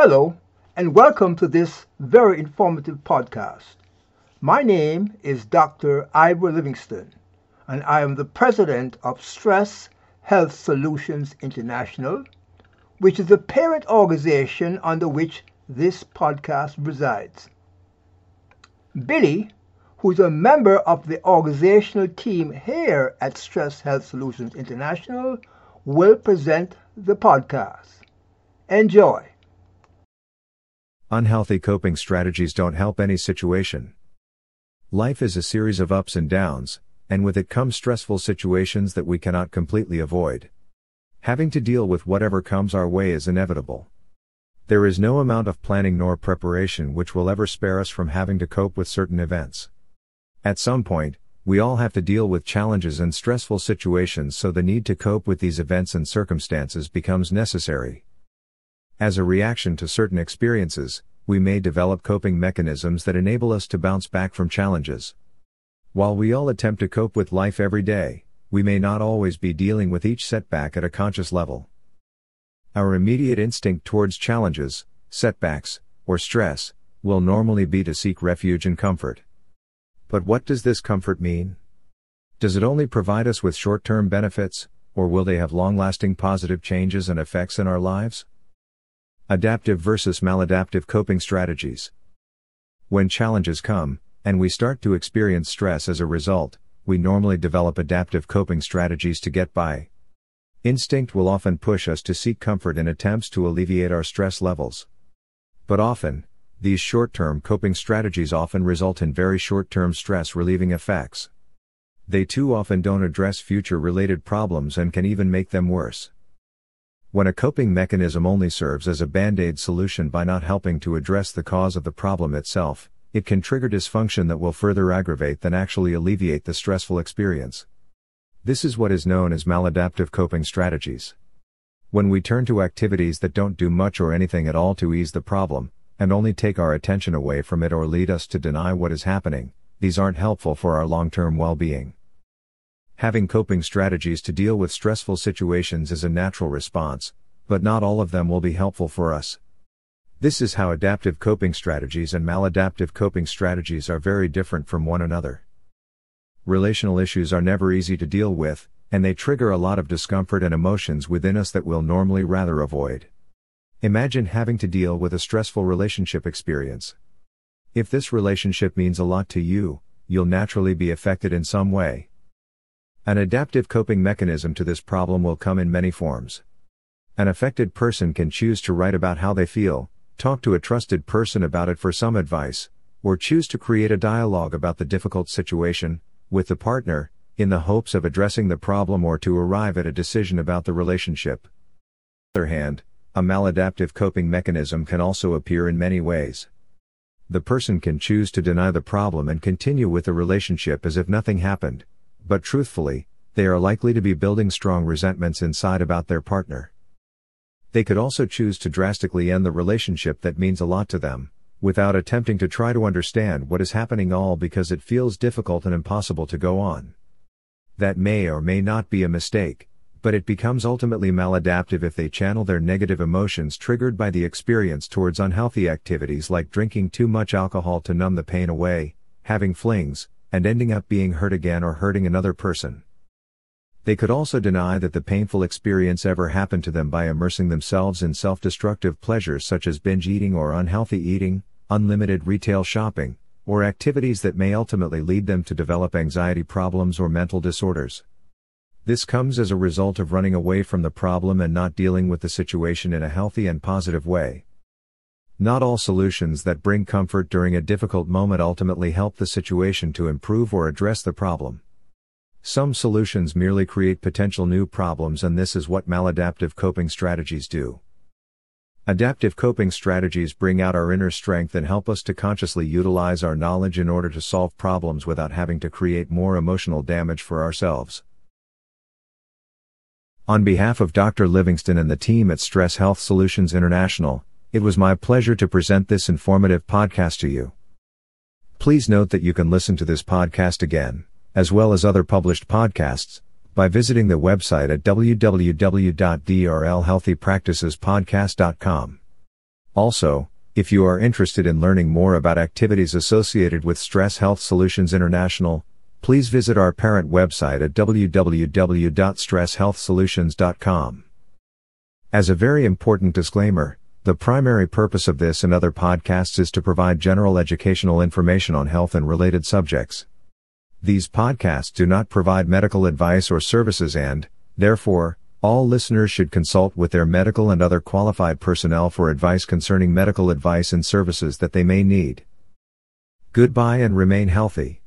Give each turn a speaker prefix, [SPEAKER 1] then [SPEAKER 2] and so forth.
[SPEAKER 1] Hello, and welcome to this very informative podcast. My name is Dr. Ivor Livingston, and I am the president of Stress Health Solutions International, which is the parent organization under which this podcast resides. Billy, who's a member of the organizational team here at Stress Health Solutions International, will present the podcast. Enjoy.
[SPEAKER 2] Unhealthy coping strategies don't help any situation. Life is a series of ups and downs, and with it come stressful situations that we cannot completely avoid. Having to deal with whatever comes our way is inevitable. There is no amount of planning nor preparation which will ever spare us from having to cope with certain events. At some point, we all have to deal with challenges and stressful situations, so the need to cope with these events and circumstances becomes necessary. As a reaction to certain experiences, we may develop coping mechanisms that enable us to bounce back from challenges. While we all attempt to cope with life every day, we may not always be dealing with each setback at a conscious level. Our immediate instinct towards challenges, setbacks, or stress, will normally be to seek refuge and comfort. But what does this comfort mean? Does it only provide us with short term benefits, or will they have long lasting positive changes and effects in our lives? Adaptive versus maladaptive coping strategies. When challenges come, and we start to experience stress as a result, we normally develop adaptive coping strategies to get by. Instinct will often push us to seek comfort in attempts to alleviate our stress levels. But often, these short term coping strategies often result in very short term stress relieving effects. They too often don't address future related problems and can even make them worse. When a coping mechanism only serves as a band aid solution by not helping to address the cause of the problem itself, it can trigger dysfunction that will further aggravate than actually alleviate the stressful experience. This is what is known as maladaptive coping strategies. When we turn to activities that don't do much or anything at all to ease the problem, and only take our attention away from it or lead us to deny what is happening, these aren't helpful for our long term well being. Having coping strategies to deal with stressful situations is a natural response, but not all of them will be helpful for us. This is how adaptive coping strategies and maladaptive coping strategies are very different from one another. Relational issues are never easy to deal with, and they trigger a lot of discomfort and emotions within us that we'll normally rather avoid. Imagine having to deal with a stressful relationship experience. If this relationship means a lot to you, you'll naturally be affected in some way. An adaptive coping mechanism to this problem will come in many forms. An affected person can choose to write about how they feel, talk to a trusted person about it for some advice, or choose to create a dialogue about the difficult situation with the partner, in the hopes of addressing the problem or to arrive at a decision about the relationship. On the other hand, a maladaptive coping mechanism can also appear in many ways. The person can choose to deny the problem and continue with the relationship as if nothing happened, but truthfully, they are likely to be building strong resentments inside about their partner. They could also choose to drastically end the relationship that means a lot to them, without attempting to try to understand what is happening all because it feels difficult and impossible to go on. That may or may not be a mistake, but it becomes ultimately maladaptive if they channel their negative emotions triggered by the experience towards unhealthy activities like drinking too much alcohol to numb the pain away, having flings, and ending up being hurt again or hurting another person. They could also deny that the painful experience ever happened to them by immersing themselves in self destructive pleasures such as binge eating or unhealthy eating, unlimited retail shopping, or activities that may ultimately lead them to develop anxiety problems or mental disorders. This comes as a result of running away from the problem and not dealing with the situation in a healthy and positive way. Not all solutions that bring comfort during a difficult moment ultimately help the situation to improve or address the problem. Some solutions merely create potential new problems, and this is what maladaptive coping strategies do. Adaptive coping strategies bring out our inner strength and help us to consciously utilize our knowledge in order to solve problems without having to create more emotional damage for ourselves. On behalf of Dr. Livingston and the team at Stress Health Solutions International, it was my pleasure to present this informative podcast to you. Please note that you can listen to this podcast again, as well as other published podcasts, by visiting the website at www.drlhealthypracticespodcast.com. Also, if you are interested in learning more about activities associated with Stress Health Solutions International, please visit our parent website at www.stresshealthsolutions.com. As a very important disclaimer, the primary purpose of this and other podcasts is to provide general educational information on health and related subjects. These podcasts do not provide medical advice or services and, therefore, all listeners should consult with their medical and other qualified personnel for advice concerning medical advice and services that they may need. Goodbye and remain healthy.